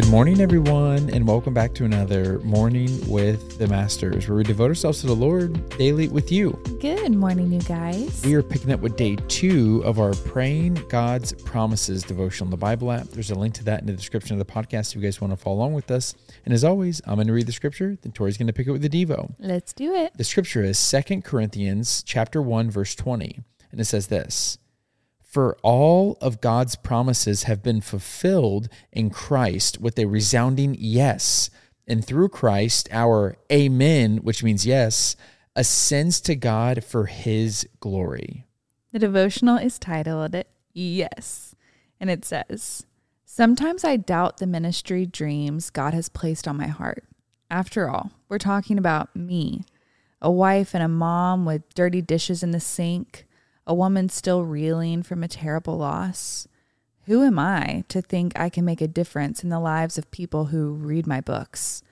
Good morning, everyone, and welcome back to another Morning with the Masters, where we devote ourselves to the Lord daily with you. Good morning, you guys. We are picking up with day two of our Praying God's Promises devotional in the Bible app. There's a link to that in the description of the podcast if you guys want to follow along with us. And as always, I'm going to read the scripture, then Tori's going to pick it with the Devo. Let's do it. The scripture is Second Corinthians chapter 1, verse 20, and it says this. For all of God's promises have been fulfilled in Christ with a resounding yes. And through Christ, our amen, which means yes, ascends to God for his glory. The devotional is titled Yes. And it says, Sometimes I doubt the ministry dreams God has placed on my heart. After all, we're talking about me, a wife and a mom with dirty dishes in the sink a woman still reeling from a terrible loss? Who am I to think I can make a difference in the lives of people who read my books?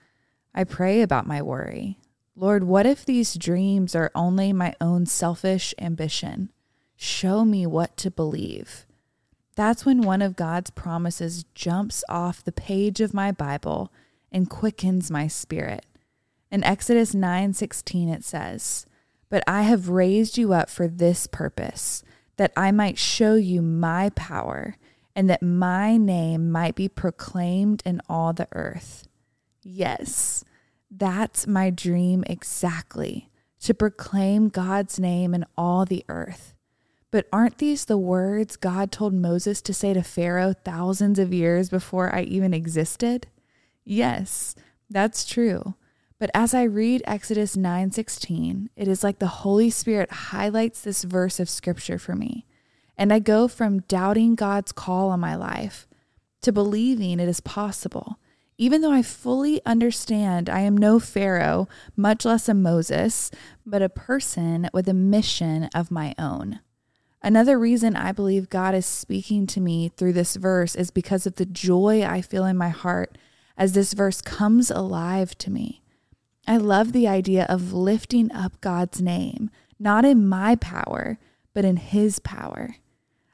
I pray about my worry. Lord, what if these dreams are only my own selfish ambition? Show me what to believe. That's when one of God's promises jumps off the page of my Bible and quickens my spirit. In Exodus 9:16 it says, but I have raised you up for this purpose, that I might show you my power, and that my name might be proclaimed in all the earth. Yes, that's my dream exactly to proclaim God's name in all the earth. But aren't these the words God told Moses to say to Pharaoh thousands of years before I even existed? Yes, that's true. But as I read Exodus 9:16, it is like the Holy Spirit highlights this verse of scripture for me. And I go from doubting God's call on my life to believing it is possible. Even though I fully understand I am no Pharaoh, much less a Moses, but a person with a mission of my own. Another reason I believe God is speaking to me through this verse is because of the joy I feel in my heart as this verse comes alive to me. I love the idea of lifting up God's name, not in my power, but in His power.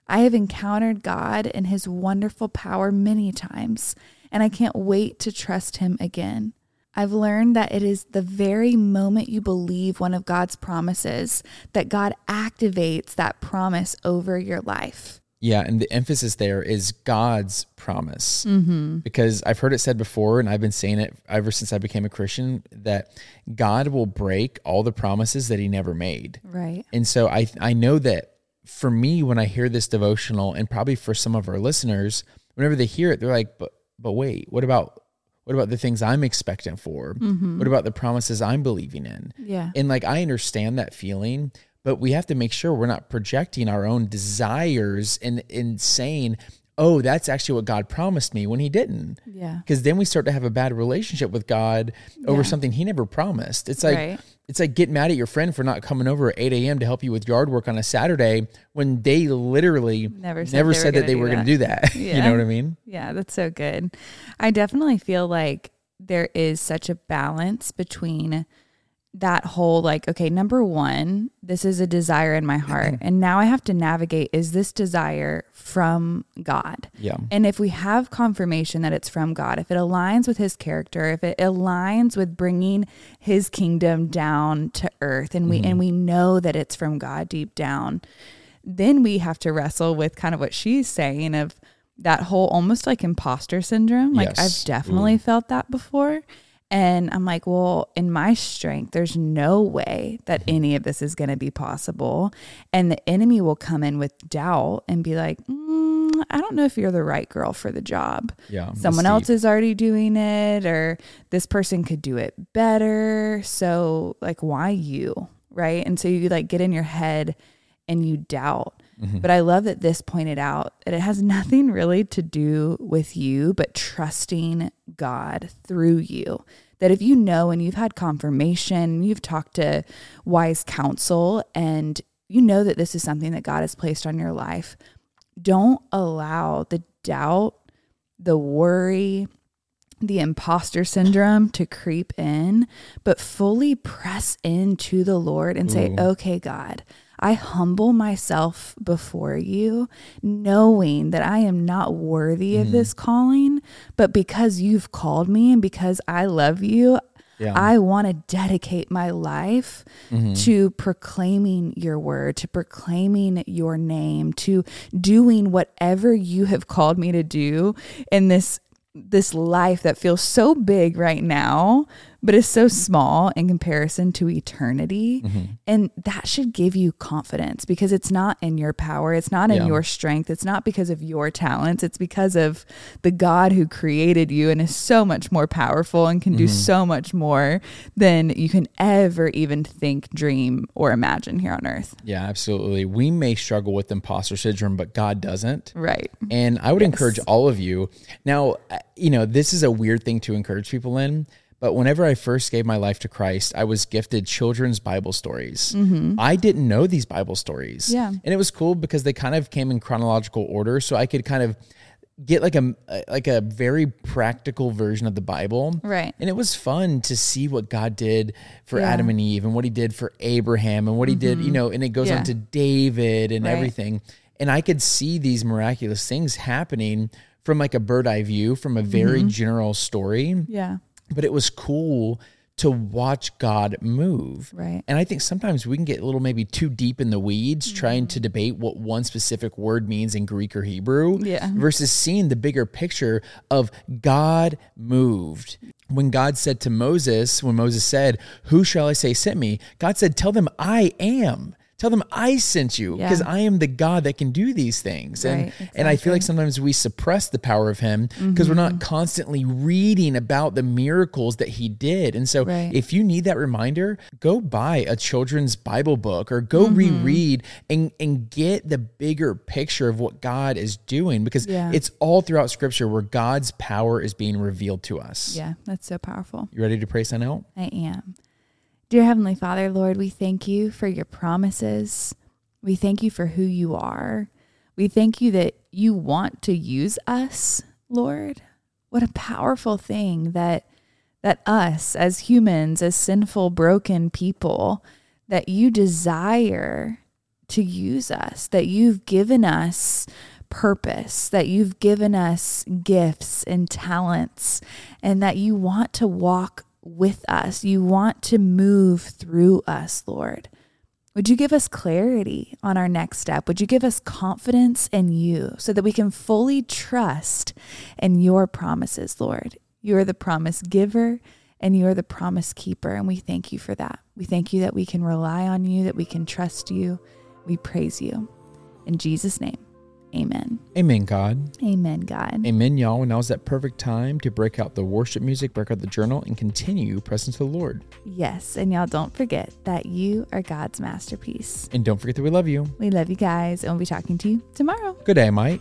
I have encountered God and His wonderful power many times, and I can't wait to trust Him again. I've learned that it is the very moment you believe one of God's promises that God activates that promise over your life. Yeah, and the emphasis there is God's promise. Mm-hmm. Because I've heard it said before, and I've been saying it ever since I became a Christian, that God will break all the promises that He never made. Right. And so I I know that for me, when I hear this devotional, and probably for some of our listeners, whenever they hear it, they're like, "But but wait, what about what about the things I'm expecting for? Mm-hmm. What about the promises I'm believing in?" Yeah. And like I understand that feeling, but we have to make sure we're not projecting our own desires and in saying oh that's actually what god promised me when he didn't Yeah. because then we start to have a bad relationship with god over Yeah. something he never promised it's like Right. it's like getting mad at your friend for not coming over at 8 a.m to help you with yard work on a saturday when they literally Never said never said that they were going to do that you Yeah. know what i mean Yeah, that's so good. I definitely feel like there is such a balance between that whole like okay number 1 this is a desire in my heart mm-hmm. and now I have to navigate is this desire from God yeah and if we have confirmation that it's from God if it aligns with his character if it aligns with bringing his kingdom down to earth and we and mm-hmm. we know that it's from God deep down then we have to wrestle with kind of what she's saying of that whole almost like imposter syndrome. Like Yes. I've definitely felt that before. And I'm like, well, in my strength, there's no way that any of this is going to be possible. And the enemy will come in with doubt and be like, mm, I don't know if you're the right girl for the job. yeah Someone else is already doing it, or this person could do it better. So, like, why you? Right. And so you like get in your head and you doubt. Mm-hmm. But I love that this pointed out that it has nothing really to do with you, but trusting God through you. That if you know and you've had confirmation, you've talked to wise counsel, and you know that this is something that God has placed on your life, don't allow the doubt, the worry, the imposter syndrome to creep in, but fully press into the Lord and say, Ooh. okay, God, I humble myself before you, knowing that I am not worthy of mm-hmm. this calling, but because you've called me and because I love you, Yeah. I want to dedicate my life mm-hmm. to proclaiming your word, to proclaiming your name, to doing whatever you have called me to do in this this life that feels so big right now, but is so small in comparison to eternity. And that should give you confidence because it's not in your power, it's not in Yeah. your strength, it's not because of your talents, it's because of the God who created you and is so much more powerful and can do so much more than you can ever even think, dream, or imagine here on earth. yeah, absolutely. We may struggle with imposter syndrome, but God doesn't. Right. And I would encourage all of you. Now, uh, you know, this is a weird thing to encourage people in, but whenever I first gave my life to Christ, I was gifted children's Bible stories. I didn't know these Bible stories. Yeah. And it was cool because they kind of came in chronological order. So I could kind of get like a like a very practical version of the Bible. Right. And it was fun to see what God did for Yeah. Mm-hmm. Adam and Eve and what he did for Abraham and what he did, you know, and it goes Yeah. on to David and Right. everything. And I could see these miraculous things happening from like a bird eye view, from a very Mm-hmm. general story. Yeah. But it was cool to watch God move. Right. And I think sometimes we can get a little maybe too deep in the weeds Mm-hmm. trying to debate what one specific word means in Greek or Hebrew Yeah. versus seeing the bigger picture of God moved. When God said to Moses, when Moses said, Who shall I say sent me? God said, Tell them I am. Tell them I sent you Yeah. because I am the God that can do these things. And Right, and I feel like sometimes we suppress the power of him because we're Mm-hmm. not constantly reading about the miracles that he did. And so Right. if you need that reminder, go buy a children's Bible book or go Mm-hmm. reread and and get the bigger picture of what God is doing because Yeah. it's all throughout scripture where God's power is being revealed to us. Yeah. That's so powerful. You ready to pray sign out? I am. Dear Heavenly Father, Lord, we thank you for your promises. We thank you for who you are. We thank you that you want to use us, Lord. What a powerful thing that that us as humans, as sinful, broken people, that you desire to use us, that you've given us purpose, that you've given us gifts and talents, and that you want to walk with us. You want to move through us, Lord. Would you give us clarity on our next step? Would you give us confidence in you so that we can fully trust in your promises, Lord? You are the promise giver and you are the promise keeper. And we thank you for that. We thank you that we can rely on you, that we can trust you. We praise you. In Jesus' name, amen. Amen, God. Amen, God. Amen, y'all. And now is that perfect time to break out the worship music, break out the journal, and continue pressing to the Lord. Yes. And y'all don't forget that you are God's masterpiece. And don't forget that we love you. We love you guys, and we'll be talking to you tomorrow. Good day, Mike.